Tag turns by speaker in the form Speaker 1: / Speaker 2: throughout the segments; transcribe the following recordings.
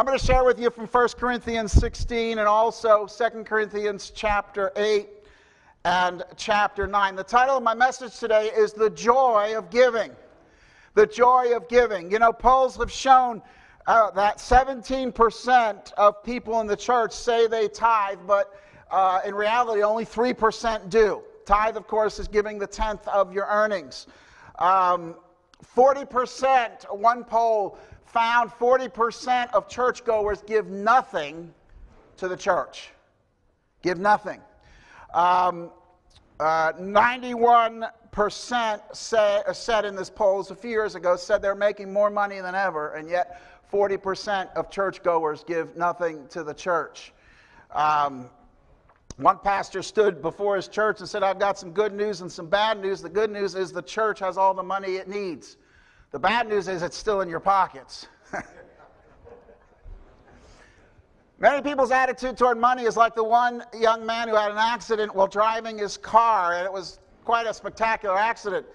Speaker 1: I'm going to share with you from 1 Corinthians 16 and also 2 Corinthians chapter 8 and chapter 9. The title of my message today is The Joy of Giving. The Joy of Giving. You know, polls have shown uh, that 17% of people in the church say they tithe, but uh, in reality, only 3% do. Tithe, of course, is giving the tenth of your earnings. Um, 40%, one poll found 40% of churchgoers give nothing to the church. Give nothing. Um, uh, 91% say, uh, said in this poll a few years ago said they're making more money than ever, and yet 40% of churchgoers give nothing to the church. Um, one pastor stood before his church and said, I've got some good news and some bad news. The good news is the church has all the money it needs. The bad news is it's still in your pockets. Many people's attitude toward money is like the one young man who had an accident while driving his car, and it was quite a spectacular accident.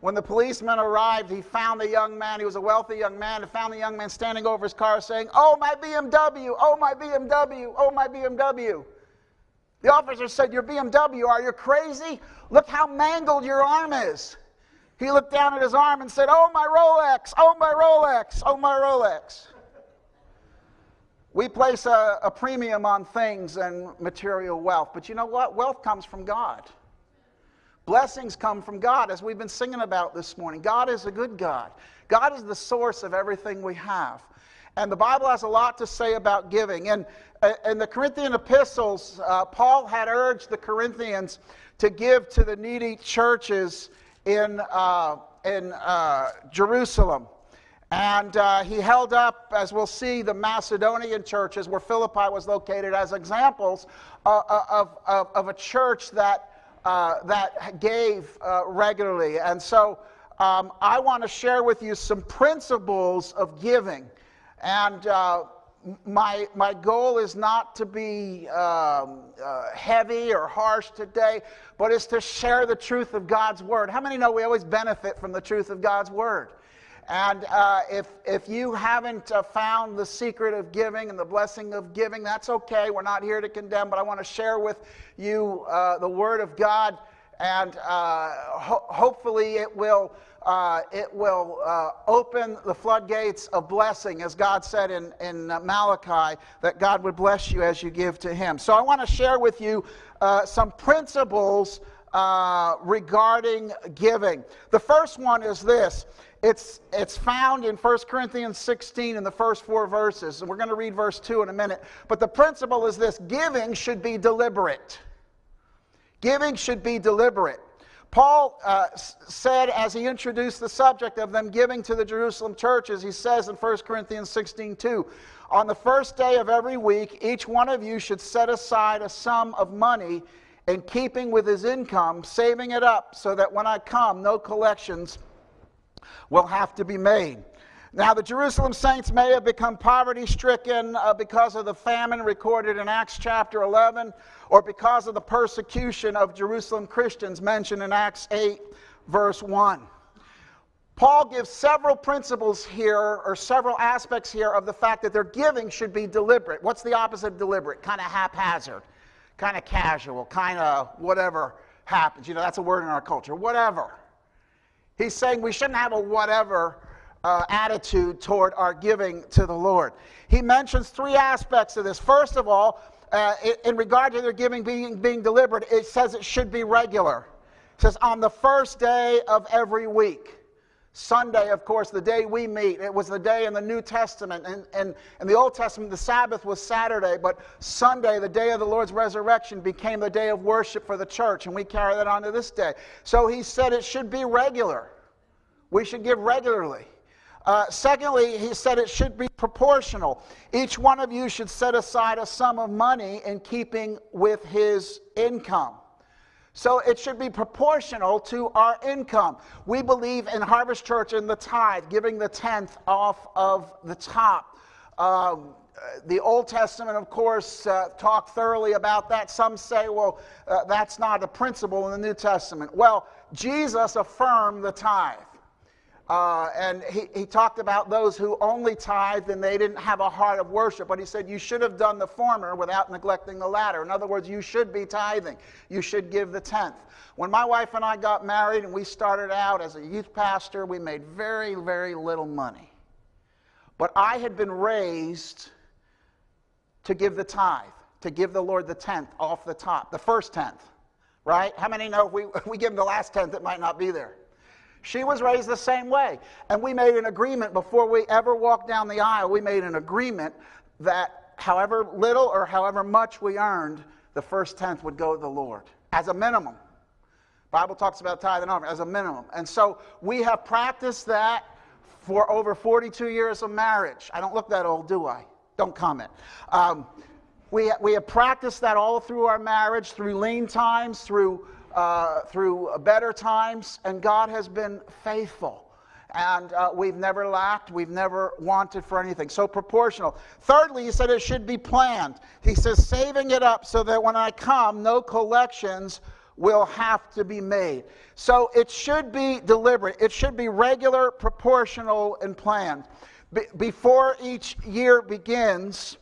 Speaker 1: When the policeman arrived, he found the young man, he was a wealthy young man, and found the young man standing over his car saying, Oh, my BMW, oh, my BMW, oh, my BMW. The officer said, Your BMW, are you crazy? Look how mangled your arm is. He looked down at his arm and said, Oh, my Rolex, oh, my Rolex, oh, my Rolex. We place a, a, premium on things and material wealth, but you know what? Wealth comes from God. Blessings come from God, as we've been singing about this morning. God is a good God. God is the source of everything we have. And the Bible has a lot to say about giving. And uh, in the Corinthian epistles, uh, Paul had urged the Corinthians to give to the needy churches in, uh, in uh, Jerusalem. And uh, he held up, as we'll see, the Macedonian churches where Philippi was located as examples uh, uh of, of, of, a church that, uh, that gave regularly. And so um, I want to share with you some principles of giving. And my, my goal is not to be um, uh, heavy or harsh today, but is to share the truth of God's Word. How many know we always benefit from the truth of God's Word? And uh, if, if you haven't uh, found the secret of giving and the blessing of giving, that's okay. We're not here to condemn, but I want to share with you uh, the Word of God, and uh, ho- hopefully it will. Uh, it will uh, open the floodgates of blessing, as God said in, in Malachi, that God would bless you as you give to Him. So, I want to share with you some principles regarding giving. The first one is this it's, it's found in 1 Corinthians 16 in the first four verses. And we're going to read verse 2 in a minute. But the principle is this giving should be deliberate. Giving should be deliberate. Paul uh, said, as he introduced the subject of them giving to the Jerusalem churches, he says in 1 Corinthians 16 2, on the first day of every week, each one of you should set aside a sum of money in keeping with his income, saving it up so that when I come, no collections will have to be made. Now, the Jerusalem saints may have become poverty stricken uh, because of the famine recorded in Acts chapter 11 or because of the persecution of Jerusalem Christians mentioned in Acts 8, verse 1. Paul gives several principles here, or several aspects here, of the fact that their giving should be deliberate. What's the opposite of deliberate? Kind of haphazard, kind of casual, kind of whatever happens. You know, that's a word in our culture. Whatever. He's saying we shouldn't have a whatever uh, attitude toward our giving to the Lord. He mentions three aspects of this. First of all, uh, in regard to their giving being, being deliberate, it says it should be regular. It says on the first day of every week. Sunday, of course, the day we meet, it was the day in the New Testament. And, and in the Old Testament, the Sabbath was Saturday, but Sunday, the day of the Lord's resurrection, became the day of worship for the church, and we carry that on to this day. So he said it should be regular. We should give regularly. Uh, secondly, he said it should be proportional. Each one of you should set aside a sum of money in keeping with his income. So it should be proportional to our income. We believe in Harvest Church in the tithe, giving the tenth off of the top. Um, the Old Testament, of course, uh, talk thoroughly about that. Some say, well, uh, that's not a principle in the New Testament. Well, Jesus affirmed the tithe. Uh, and he, he talked about those who only tithed and they didn't have a heart of worship. But he said, You should have done the former without neglecting the latter. In other words, you should be tithing. You should give the tenth. When my wife and I got married and we started out as a youth pastor, we made very, very little money. But I had been raised to give the tithe, to give the Lord the tenth off the top, the first tenth, right? How many know if we, if we give him the last tenth, it might not be there? She was raised the same way. And we made an agreement before we ever walked down the aisle, we made an agreement that however little or however much we earned, the first tenth would go to the Lord as a minimum. Bible talks about tithe and offering as a minimum. And so we have practiced that for over 42 years of marriage. I don't look that old, do I? Don't comment. Um, we, we have practiced that all through our marriage, through lean times, through, uh, through better times, and God has been faithful. And uh, we've never lacked, we've never wanted for anything. So proportional. Thirdly, he said it should be planned. He says, saving it up so that when I come, no collections will have to be made. So it should be deliberate, it should be regular, proportional, and planned. Be- before each year begins,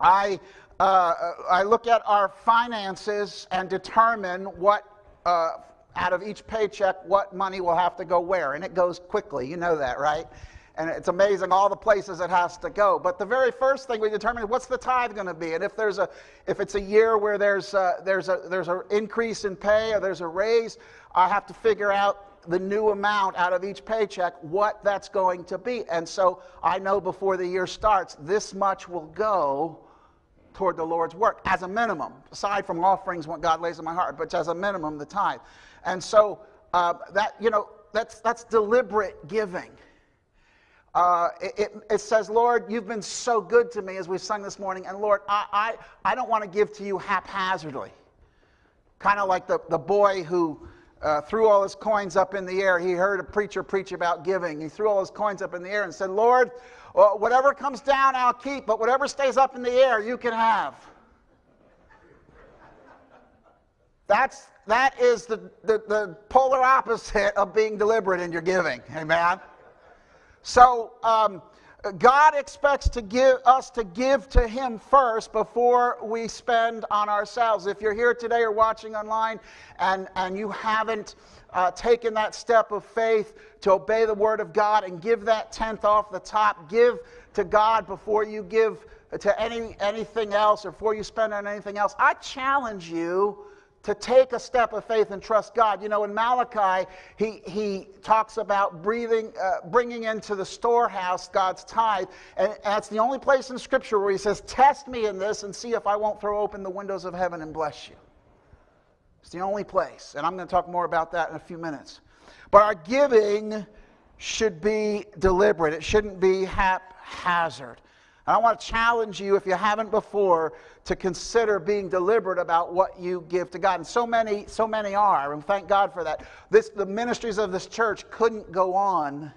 Speaker 1: I, uh, I look at our finances and determine what, uh, out of each paycheck, what money will have to go where. And it goes quickly. You know that, right? And it's amazing all the places it has to go. But the very first thing we determine is what's the tithe going to be. And if there's a, if it's a year where there's a, there's a, there's an increase in pay or there's a raise, I have to figure out the new amount out of each paycheck, what that's going to be. And so I know before the year starts, this much will go toward the Lord's work as a minimum, aside from offerings, what God lays in my heart, but as a minimum, the tithe. And so uh, that, you know, that's, that's deliberate giving. Uh, it, it, says, Lord, you've been so good to me as we sung this morning, and Lord, I, I, I don't want to give to you haphazardly. Kind of like the, the boy who uh, threw all his coins up in the air. He heard a preacher preach about giving. He threw all his coins up in the air and said, Lord, whatever comes down, I'll keep, but whatever stays up in the air, you can have. That's, that is the, the, the polar opposite of being deliberate in your giving. Amen? So, um, God expects to give us to give to Him first before we spend on ourselves. If you're here today or watching online and, and you haven't uh, taken that step of faith to obey the Word of God and give that tenth off the top, give to God before you give to any, anything else or before you spend on anything else, I challenge you to take a step of faith and trust God. You know, in Malachi, he, he talks about breathing, uh, bringing into the storehouse God's tithe. And that's the only place in Scripture where he says, Test me in this and see if I won't throw open the windows of heaven and bless you. It's the only place. And I'm going to talk more about that in a few minutes. But our giving should be deliberate, it shouldn't be haphazard. And I want to challenge you, if you haven't before, to consider being deliberate about what you give to God. And so many, so many are, and thank God for that. This, the ministries of this church couldn't go on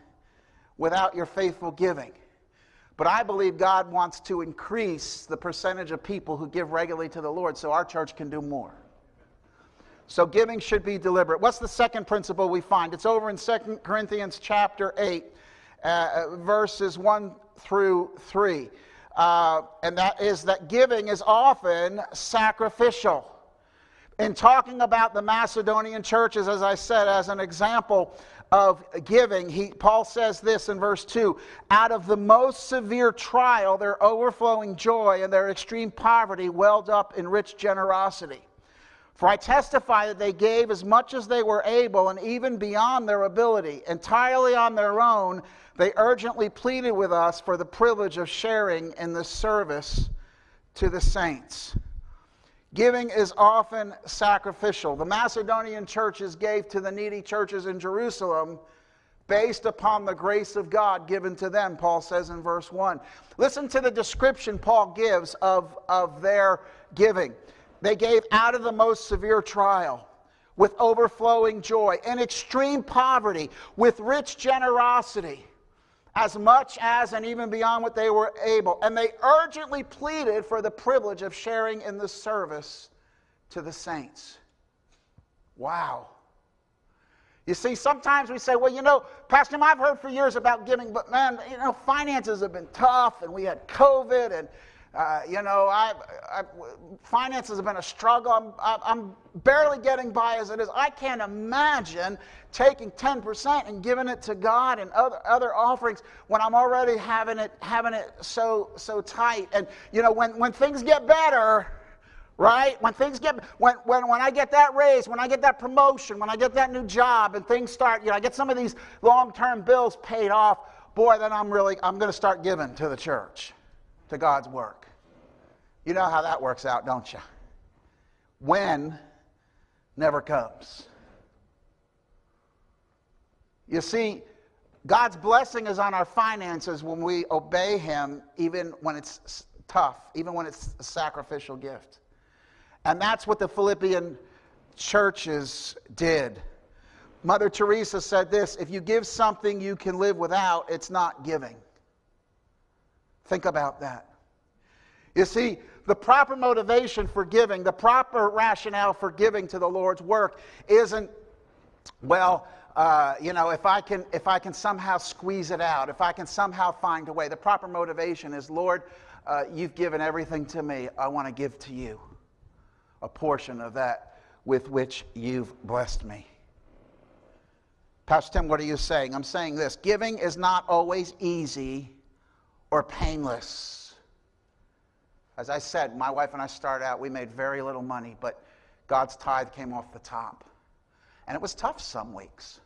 Speaker 1: without your faithful giving. But I believe God wants to increase the percentage of people who give regularly to the Lord so our church can do more. So giving should be deliberate. What's the second principle we find? It's over in 2 Corinthians chapter 8, uh, verses 1 through 3. Uh, and that is that giving is often sacrificial. In talking about the Macedonian churches, as I said, as an example of giving, he, Paul says this in verse 2 Out of the most severe trial, their overflowing joy and their extreme poverty welled up in rich generosity. For I testify that they gave as much as they were able and even beyond their ability, entirely on their own. They urgently pleaded with us for the privilege of sharing in the service to the saints. Giving is often sacrificial. The Macedonian churches gave to the needy churches in Jerusalem based upon the grace of God given to them, Paul says in verse 1. Listen to the description Paul gives of, of their giving. They gave out of the most severe trial with overflowing joy, in extreme poverty with rich generosity, as much as and even beyond what they were able. And they urgently pleaded for the privilege of sharing in the service to the saints. Wow. You see, sometimes we say, well, you know, Pastor I've heard for years about giving, but man, you know, finances have been tough, and we had COVID, and, uh, you know, I, I, finances have been a struggle. I'm, I'm barely getting by as it is. I can't imagine taking 10% and giving it to God and other, other offerings when I'm already having it, having it so, so tight. And, you know, when, when things get better, right? When things get, when, when, when I get that raise, when I get that promotion, when I get that new job and things start, you know, I get some of these long-term bills paid off, boy, then I'm really, I'm going to start giving to the church, to God's work. You know how that works out, don't you? When never comes. You see, God's blessing is on our finances when we obey Him, even when it's tough, even when it's a sacrificial gift. And that's what the Philippian churches did. Mother Teresa said this if you give something you can live without, it's not giving. Think about that. You see, the proper motivation for giving, the proper rationale for giving to the Lord's work isn't, well, uh, you know, if I can if I can somehow squeeze it out, if I can somehow find a way. The proper motivation is, Lord, uh, you've given everything to me. I want to give to you a portion of that with which you've blessed me. Pastor Tim, what are you saying? I'm saying this giving is not always easy or painless. As I said, my wife and I started out, we made very little money, but God's tithe came off the top. And it was tough some weeks.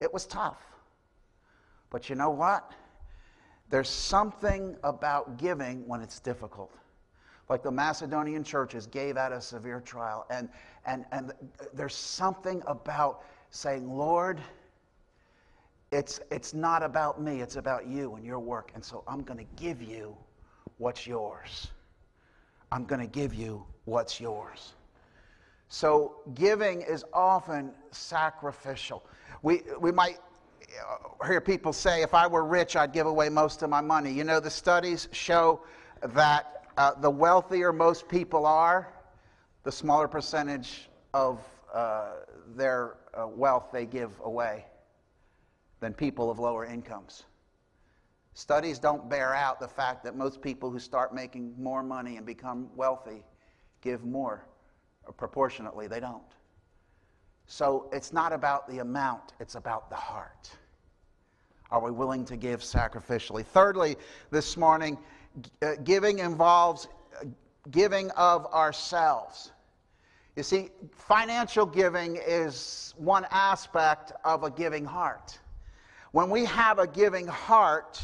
Speaker 1: It was tough. But you know what? There's something about giving when it's difficult like the Macedonian churches gave out a severe trial. And, and, and there's something about saying, Lord, it's, it's not about me, it's about you and your work. And so I'm going to give you what's yours. I'm going to give you what's yours. So giving is often sacrificial. We, we might hear people say, if I were rich, I'd give away most of my money. You know, the studies show that uh, the wealthier most people are, the smaller percentage of uh, their uh, wealth they give away than people of lower incomes. Studies don't bear out the fact that most people who start making more money and become wealthy give more proportionately. They don't. So it's not about the amount, it's about the heart. Are we willing to give sacrificially? Thirdly, this morning, uh, giving involves uh, giving of ourselves. You see, financial giving is one aspect of a giving heart. When we have a giving heart,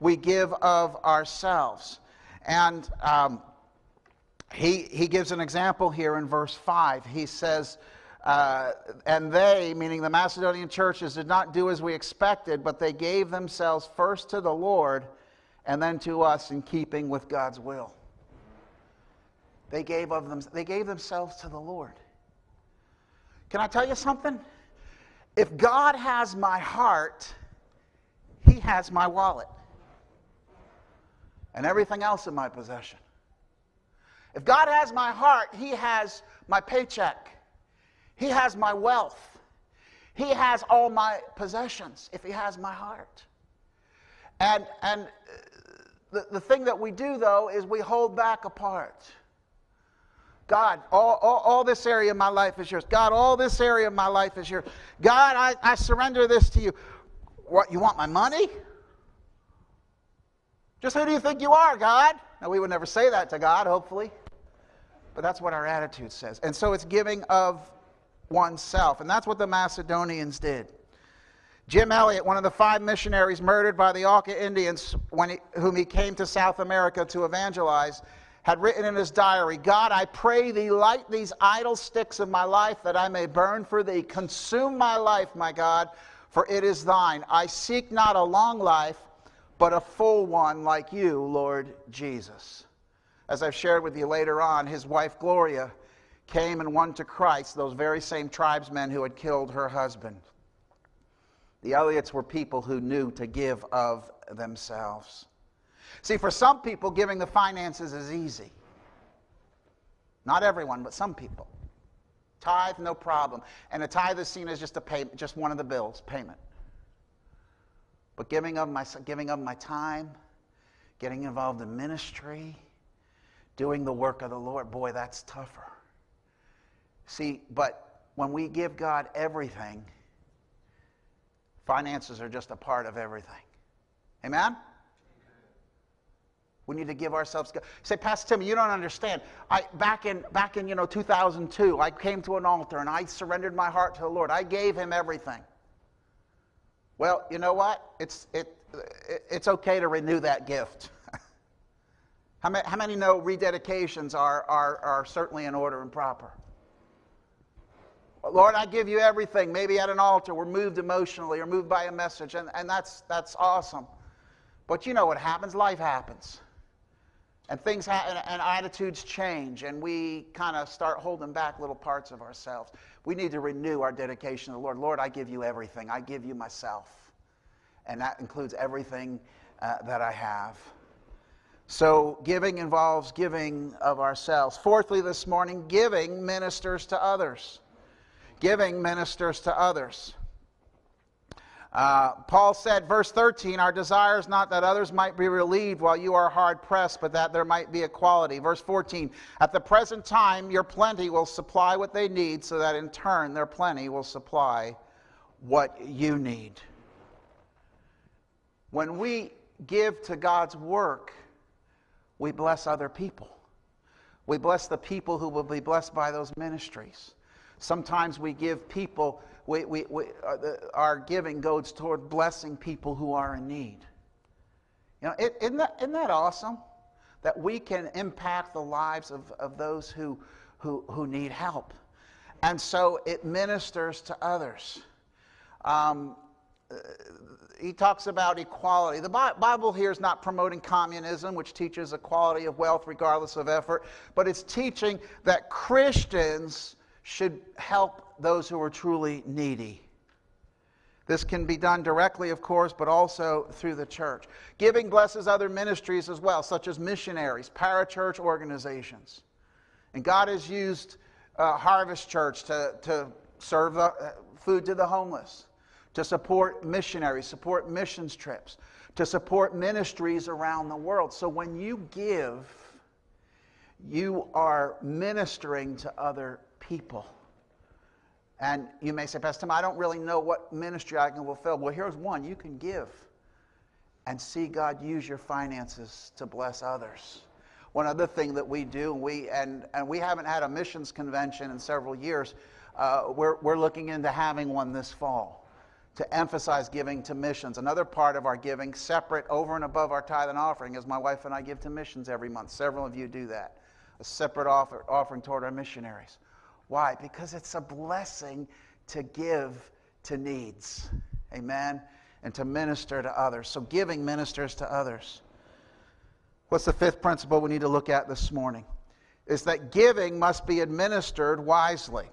Speaker 1: we give of ourselves. And um, he, he gives an example here in verse 5. He says, uh, and they, meaning the Macedonian churches, did not do as we expected, but they gave themselves first to the Lord and then to us in keeping with God's will. They gave, of them, they gave themselves to the Lord. Can I tell you something? If God has my heart, He has my wallet and everything else in my possession. If God has my heart, He has my paycheck, He has my wealth, He has all my possessions if He has my heart. And, and uh, the, the thing that we do, though, is we hold back a part. God, all, all, all, this area of my life is yours. God, all this area of my life is yours. God, I, I surrender this to you. What, you want my money? Just who do you think you are, God? Now, we would never say that to God, hopefully. But that's what our attitude says. And so it's giving of oneself. And that's what the Macedonians did. Jim Elliot, one of the five missionaries murdered by the Auca Indians when he, whom he came to South America to evangelize, had written in his diary God, I pray thee, light these idle sticks of my life that I may burn for thee. Consume my life, my God, for it is thine. I seek not a long life, but a full one like you, Lord Jesus. As I've shared with you later on, his wife Gloria came and won to Christ those very same tribesmen who had killed her husband. The Elliots were people who knew to give of themselves. See, for some people, giving the finances is easy. Not everyone, but some people. Tithe, no problem. And a tithe is seen as just a pay, just one of the bills, payment. But giving up my giving of my time, getting involved in ministry, doing the work of the Lord, boy, that's tougher. See, but when we give God everything, finances are just a part of everything. Amen? We need to give ourselves. Say, Pastor Tim, you don't understand. I back in back in you know 2002, I came to an altar and I surrendered my heart to the Lord. I gave Him everything. Well, you know what? It's it, it it's okay to renew that gift. how, many, how many know rededications are, are are certainly in order and proper? Lord, I give you everything. Maybe at an altar, we're moved emotionally or moved by a message, and, and that's, that's awesome. But you know what happens? Life happens. And things ha- and, and attitudes change, and we kind of start holding back little parts of ourselves. We need to renew our dedication to the Lord. Lord, I give you everything. I give you myself. And that includes everything uh, that I have. So, giving involves giving of ourselves. Fourthly, this morning, giving ministers to others. Giving ministers to others. Uh, Paul said, verse 13, Our desire is not that others might be relieved while you are hard pressed, but that there might be equality. Verse 14, At the present time, your plenty will supply what they need, so that in turn their plenty will supply what you need. When we give to God's work, we bless other people. We bless the people who will be blessed by those ministries. Sometimes we give people we, we, we, uh, our giving goes toward blessing people who are in need. You know, isn't, that, isn't that awesome? That we can impact the lives of, of those who, who, who need help. And so it ministers to others. Um, uh, he talks about equality. The Bible here is not promoting communism, which teaches equality of wealth regardless of effort, but it's teaching that Christians should help those who are truly needy. This can be done directly, of course, but also through the church. Giving blesses other ministries as well, such as missionaries, parachurch organizations. And God has used uh, Harvest Church to, to serve the, uh, food to the homeless, to support missionaries, support missions trips, to support ministries around the world. So when you give, you are ministering to other people. And you may say, Pastor Tim, I don't really know what ministry I can fulfill. Well, here's one you can give and see God use your finances to bless others. One other thing that we do, we, and, and we haven't had a missions convention in several years, uh, we're, we're looking into having one this fall to emphasize giving to missions. Another part of our giving, separate over and above our tithe and offering, is my wife and I give to missions every month. Several of you do that. A separate offer, offering toward our missionaries. Why? Because it's a blessing to give to needs. Amen? And to minister to others. So giving ministers to others. What's the fifth principle we need to look at this morning? Is that giving must be administered wisely.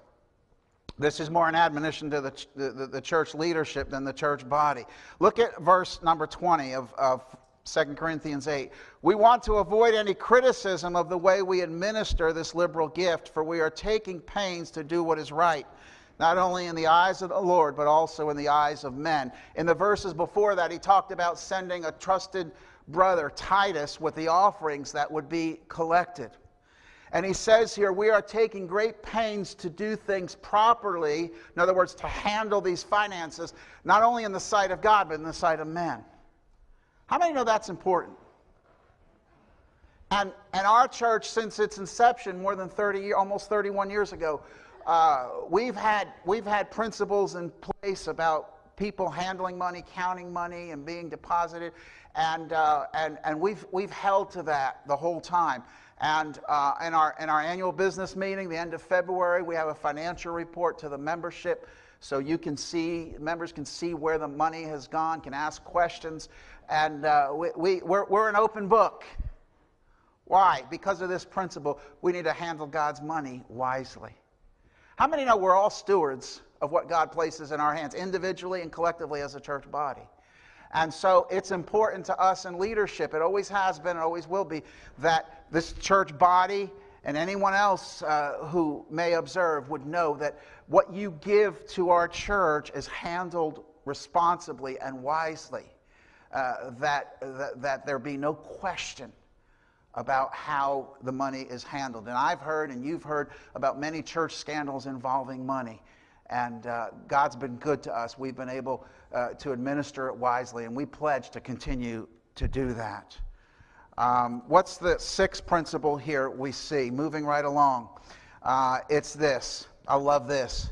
Speaker 1: This is more an admonition to the, the, the, church leadership than the church body. Look at verse number 20 of, of 2 Corinthians 8. We want to avoid any criticism of the way we administer this liberal gift, for we are taking pains to do what is right, not only in the eyes of the Lord, but also in the eyes of men. In the verses before that, he talked about sending a trusted brother, Titus, with the offerings that would be collected. And he says here, we are taking great pains to do things properly. In other words, to handle these finances, not only in the sight of God, but in the sight of men. How many know that's important? And, and our church, since its inception more than 30, almost 31 years ago, uh, we've, had, we've had principles in place about people handling money, counting money, and being deposited. And, uh, and, and we've, we've held to that the whole time. And uh, in, our, in our annual business meeting, the end of February, we have a financial report to the membership so you can see, members can see where the money has gone, can ask questions, and uh, we, we, we're, we're an open book. Why? Because of this principle, we need to handle God's money wisely. How many know we're all stewards of what God places in our hands, individually and collectively as a church body? And so it's important to us in leadership, it always has been, it always will be, that this church body and anyone else uh, who may observe would know that what you give to our church is handled responsibly and wisely. Uh, that, that, that there be no question about how the money is handled. And I've heard, and you've heard, about many church scandals involving money. And uh, God's been good to us. We've been able uh, to administer it wisely, and we pledge to continue to do that. Um, what's the sixth principle here we see? Moving right along. Uh, it's this. I love this.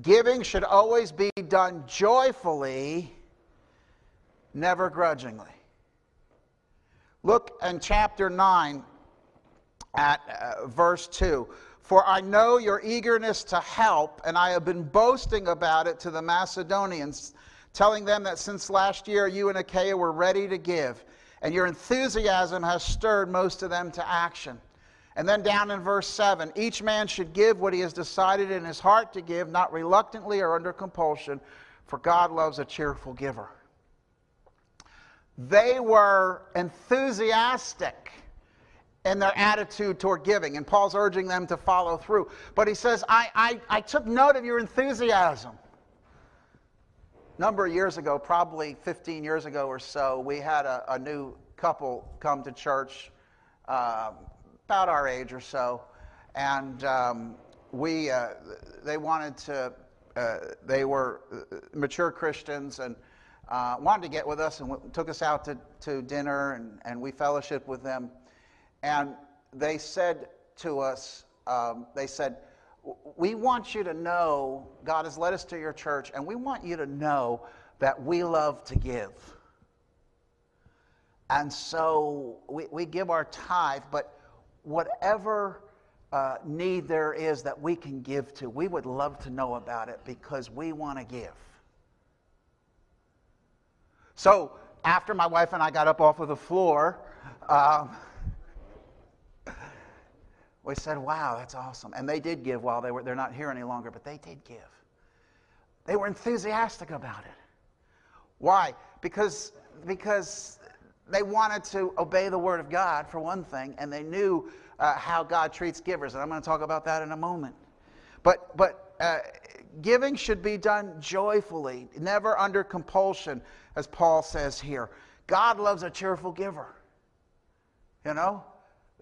Speaker 1: Giving should always be done joyfully, never grudgingly. Look in chapter 9 at uh, verse 2. For I know your eagerness to help, and I have been boasting about it to the Macedonians, telling them that since last year you and Achaia were ready to give and your enthusiasm has stirred most of them to action. And then down in verse 7 each man should give what he has decided in his heart to give, not reluctantly or under compulsion, for God loves a cheerful giver. They were enthusiastic in their attitude toward giving, and Paul's urging them to follow through. But he says, I, I, I took note of your enthusiasm number of years ago, probably 15 years ago or so, we had a, a new couple come to church, uh, about our age or so, and um, we uh, they wanted to. Uh, they were uh, mature Christians and uh, wanted to get with us and w- took us out to, to dinner and, and we fellowship with them. And they said to us, um, they said, we want you to know God has led us to your church, and we want you to know that we love to give. And so we, we give our tithe, but whatever uh, need there is that we can give to, we would love to know about it because we want to give. So after my wife and I got up off of the floor, um, we said, wow, that's awesome. And they did give while they were, they're not here any longer, but they did give. They were enthusiastic about it. Why? Because, because they wanted to obey the word of God, for one thing, and they knew uh, how God treats givers. And I'm going to talk about that in a moment. But, but uh, giving should be done joyfully, never under compulsion, as Paul says here. God loves a cheerful giver. You know?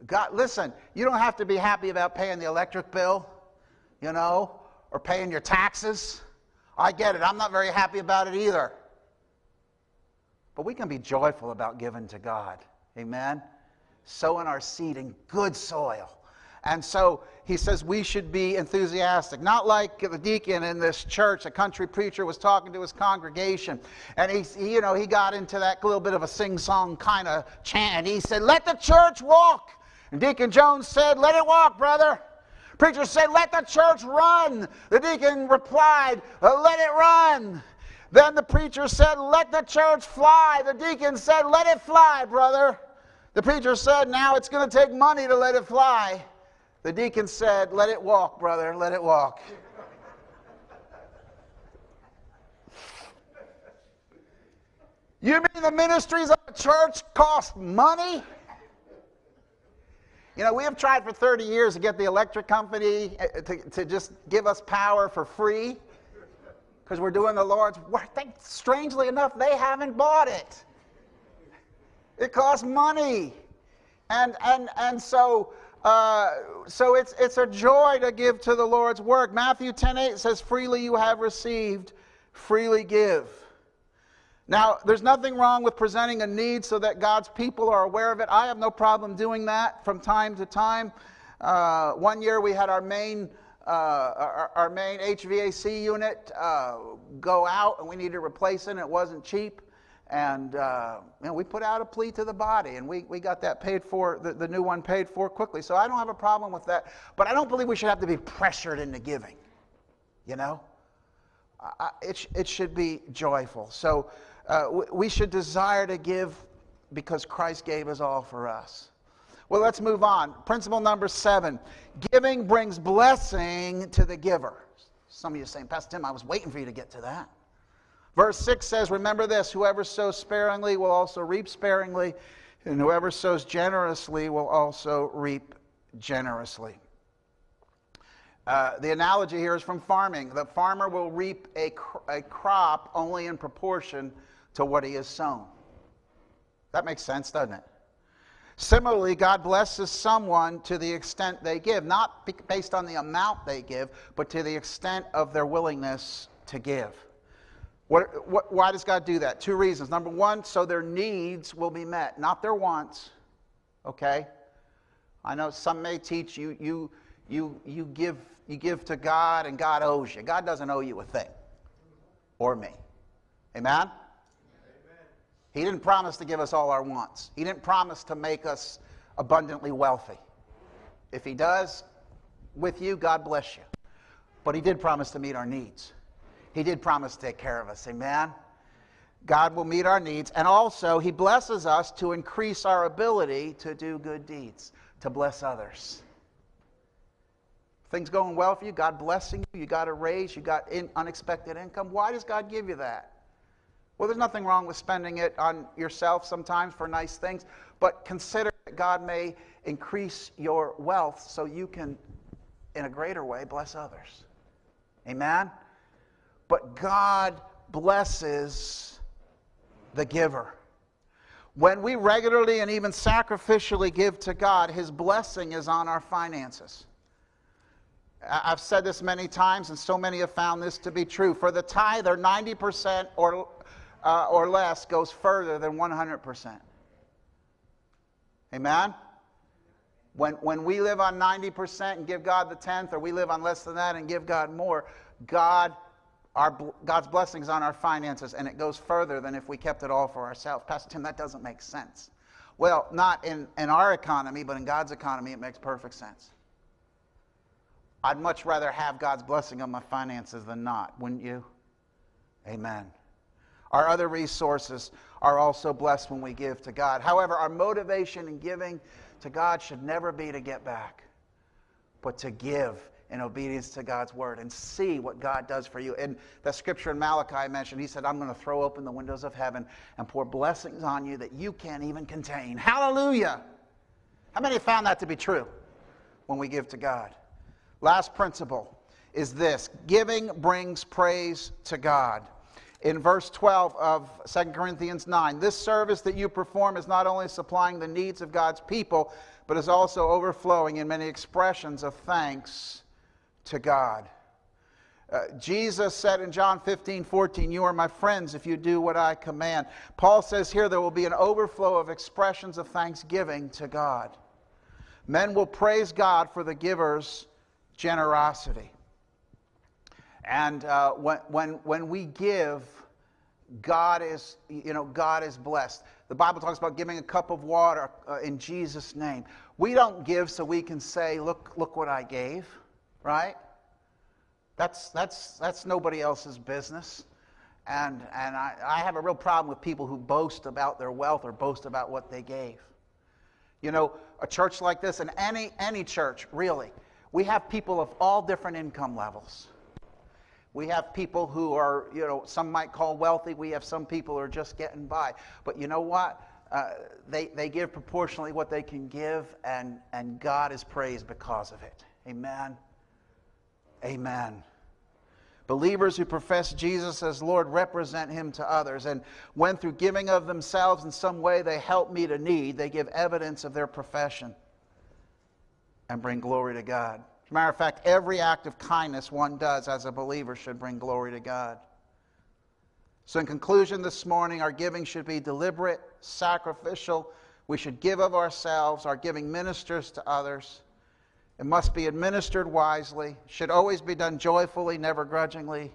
Speaker 1: God, listen, you don't have to be happy about paying the electric bill, you know, or paying your taxes. I get it. I'm not very happy about it either. But we can be joyful about giving to God. Amen? Sowing our seed in good soil. And so he says we should be enthusiastic. Not like the deacon in this church, a country preacher was talking to his congregation. And he, you know, he got into that little bit of a sing song kind of chant. He said, Let the church walk. And Deacon Jones said, Let it walk, brother. Preacher said, Let the church run. The deacon replied, Let it run. Then the preacher said, Let the church fly. The deacon said, Let it fly, brother. The preacher said, Now it's going to take money to let it fly. The deacon said, Let it walk, brother, let it walk. You mean the ministries of the church cost money? You know, we have tried for 30 years to get the electric company uh, to, to just give us power for free because we're doing the Lord's work. They, strangely enough, they haven't bought it. It costs money. And, and, and so, uh, so it's, it's a joy to give to the Lord's work. Matthew 10 8 says, Freely you have received, freely give. Now, there's nothing wrong with presenting a need so that God's people are aware of it. I have no problem doing that from time to time. Uh, one year we had our main, uh, our, our, main HVAC unit uh, go out and we needed to replace it and it wasn't cheap. And uh, you know, we put out a plea to the body and we, we got that paid for, the, the new one paid for quickly. So I don't have a problem with that. But I don't believe we should have to be pressured into giving, you know? it, it should be joyful. So uh, we should desire to give because Christ gave us all for us. Well, let's move on. Principle number seven giving brings blessing to the giver. Some of you are saying, Pastor Tim, I was waiting for you to get to that. Verse 6 says, Remember this whoever sows sparingly will also reap sparingly, and whoever sows generously will also reap generously. Uh, the analogy here is from farming. The farmer will reap a, cr- a crop only in proportion to what he has sown. That makes sense, doesn't it? Similarly, God blesses someone to the extent they give, not based on the amount they give, but to the extent of their willingness to give. What, what, why does God do that? Two reasons. Number one, so their needs will be met, not their wants. Okay? I know some may teach you, you, you, you, give, you give to God and God owes you. God doesn't owe you a thing or me. Amen? He didn't promise to give us all our wants. He didn't promise to make us abundantly wealthy. If He does with you, God bless you. But He did promise to meet our needs. He did promise to take care of us. Amen? God will meet our needs. And also, He blesses us to increase our ability to do good deeds, to bless others. Things going well for you, God blessing you, you got a raise, you got in, unexpected income. Why does God give you that? Well, there's nothing wrong with spending it on yourself sometimes for nice things, but consider that God may increase your wealth so you can, in a greater way, bless others. Amen? But God blesses the giver. When we regularly and even sacrificially give to God, His blessing is on our finances. I've said this many times, and so many have found this to be true. For the tither, 90% or uh, or less goes further than 100%. Amen? When, when we live on 90% and give God the tenth, or we live on less than that and give God more, God, our, God's blessings on our finances, and it goes further than if we kept it all for ourselves. Pastor Tim, that doesn't make sense. Well, not in, in our economy, but in God's economy, it makes perfect sense. I'd much rather have God's blessing on my finances than not, wouldn't you? Amen. Our other resources are also blessed when we give to God. However, our motivation in giving to God should never be to get back, but to give in obedience to God's word and see what God does for you. In the scripture in Malachi mentioned, he said, I'm going to throw open the windows of heaven and pour blessings on you that you can't even contain. Hallelujah! How many found that to be true when we give to God? Last principle is this giving brings praise to God in verse 12 of 2 Corinthians 9. This service that you perform is not only supplying the needs of God's people, but is also overflowing in many expressions of thanks to God. Uh, Jesus said in John 15, 14, You are my friends if you do what I command. Paul says here there will be an overflow of expressions of thanksgiving to God. Men will praise God for the giver's generosity. And uh, when, when, when we give, God is, you know, God is blessed. The Bible talks about giving a cup of water uh, in Jesus' name. We don't give so we can say, look, look what I gave, right? That's, that's, that's nobody else's business. And, and I, I have a real problem with people who boast about their wealth or boast about what they gave. You know, a church like this, and any, any church, really, we have people of all different income levels. We have people who are, you know, some might call wealthy. We have some people who are just getting by. But you know what? Uh, they, they give proportionally what they can give, and, and God is praised because of it. Amen. Amen. Believers who profess Jesus as Lord represent Him to others. And when through giving of themselves in some way they help meet a need, they give evidence of their profession and bring glory to God. As a matter of fact, every act of kindness one does as a believer should bring glory to God. So, in conclusion, this morning, our giving should be deliberate, sacrificial. We should give of ourselves. Our giving ministers to others. It must be administered wisely, should always be done joyfully, never grudgingly.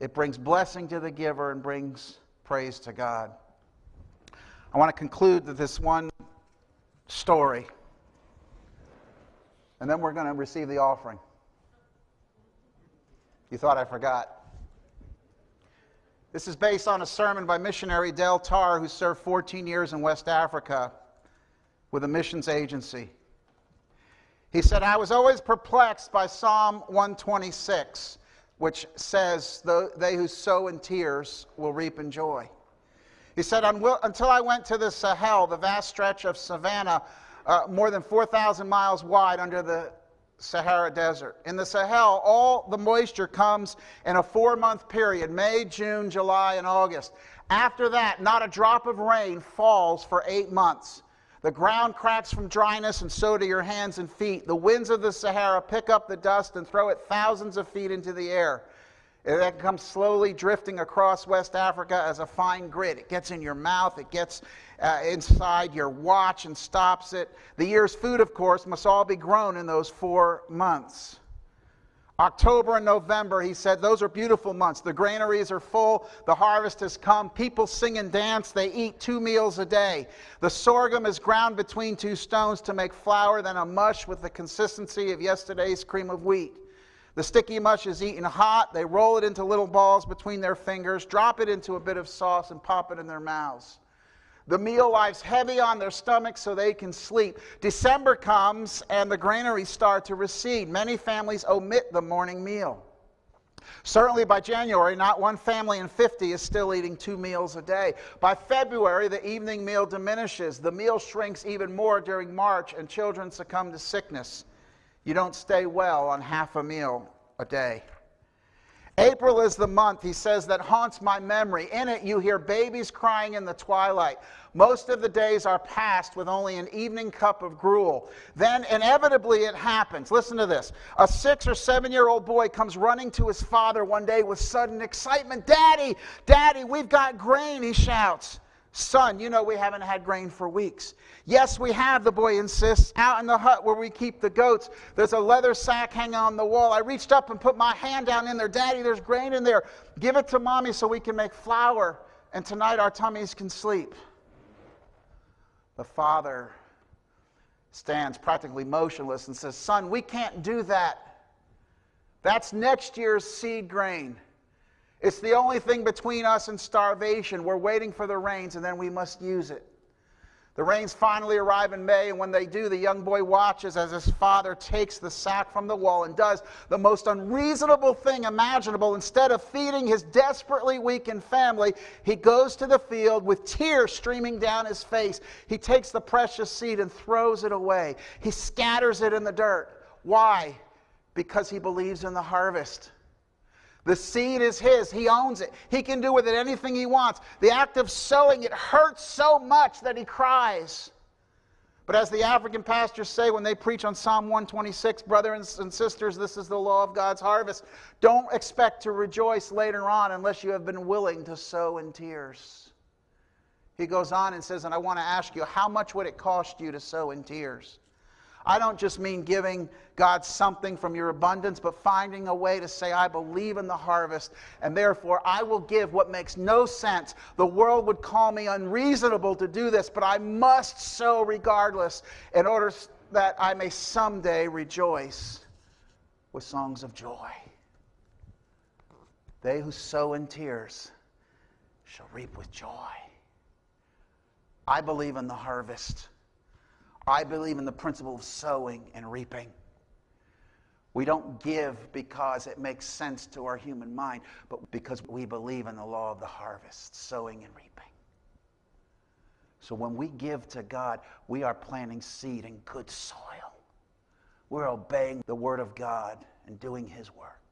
Speaker 1: It brings blessing to the giver and brings praise to God. I want to conclude with this one story and then we're going to receive the offering. You thought I forgot. This is based on a sermon by missionary Del Tarr, who served 14 years in West Africa with a missions agency. He said, I was always perplexed by Psalm 126, which says, They who sow in tears will reap in joy. He said, Until I went to the Sahel, the vast stretch of savanna, uh, more than 4,000 miles wide under the Sahara Desert. In the Sahel, all the moisture comes in a four month period May, June, July, and August. After that, not a drop of rain falls for eight months. The ground cracks from dryness, and so do your hands and feet. The winds of the Sahara pick up the dust and throw it thousands of feet into the air. It comes slowly drifting across West Africa as a fine grit. It gets in your mouth, it gets uh, inside your watch and stops it. The year's food, of course, must all be grown in those four months. October and November, he said, those are beautiful months. The granaries are full, the harvest has come, people sing and dance, they eat two meals a day. The sorghum is ground between two stones to make flour, then a mush with the consistency of yesterday's cream of wheat. The sticky mush is eaten hot. They roll it into little balls between their fingers, drop it into a bit of sauce, and pop it in their mouths. The meal lies heavy on their stomachs so they can sleep. December comes and the granaries start to recede. Many families omit the morning meal. Certainly by January, not one family in 50 is still eating two meals a day. By February, the evening meal diminishes. The meal shrinks even more during March, and children succumb to sickness. You don't stay well on half a meal a day. April is the month, he says, that haunts my memory. In it, you hear babies crying in the twilight. Most of the days are passed with only an evening cup of gruel. Then, inevitably, it happens. Listen to this. A six or seven year old boy comes running to his father one day with sudden excitement. Daddy, Daddy, we've got grain, he shouts. Son, you know we haven't had grain for weeks. Yes, we have, the boy insists. Out in the hut where we keep the goats, there's a leather sack hanging on the wall. I reached up and put my hand down in there. Daddy, there's grain in there. Give it to mommy so we can make flour, and tonight our tummies can sleep. The father stands practically motionless and says, Son, we can't do that. That's next year's seed grain. It's the only thing between us and starvation. We're waiting for the rains, and then we must use it. The rains finally arrive in May, and when they do, the young boy watches as his father takes the sack from the wall and does the most unreasonable thing imaginable. Instead of feeding his desperately weakened family, he goes to the field with tears streaming down his face. He takes the precious seed and throws it away. He scatters it in the dirt. Why? Because he believes in the harvest. The seed is his. He owns it. He can do with it anything he wants. The act of sowing it hurts so much that he cries. But as the African pastors say when they preach on Psalm 126, brothers and sisters, this is the law of God's harvest. Don't expect to rejoice later on unless you have been willing to sow in tears. He goes on and says, and I want to ask you, how much would it cost you to sow in tears? I don't just mean giving God something from your abundance, but finding a way to say, I believe in the harvest, and therefore I will give what makes no sense. The world would call me unreasonable to do this, but I must sow regardless in order that I may someday rejoice with songs of joy. They who sow in tears shall reap with joy. I believe in the harvest. I believe in the principle of sowing and reaping. We don't give because it makes sense to our human mind, but because we believe in the law of the harvest, sowing and reaping. So when we give to God, we are planting seed in good soil. We're obeying the word of God and doing his work.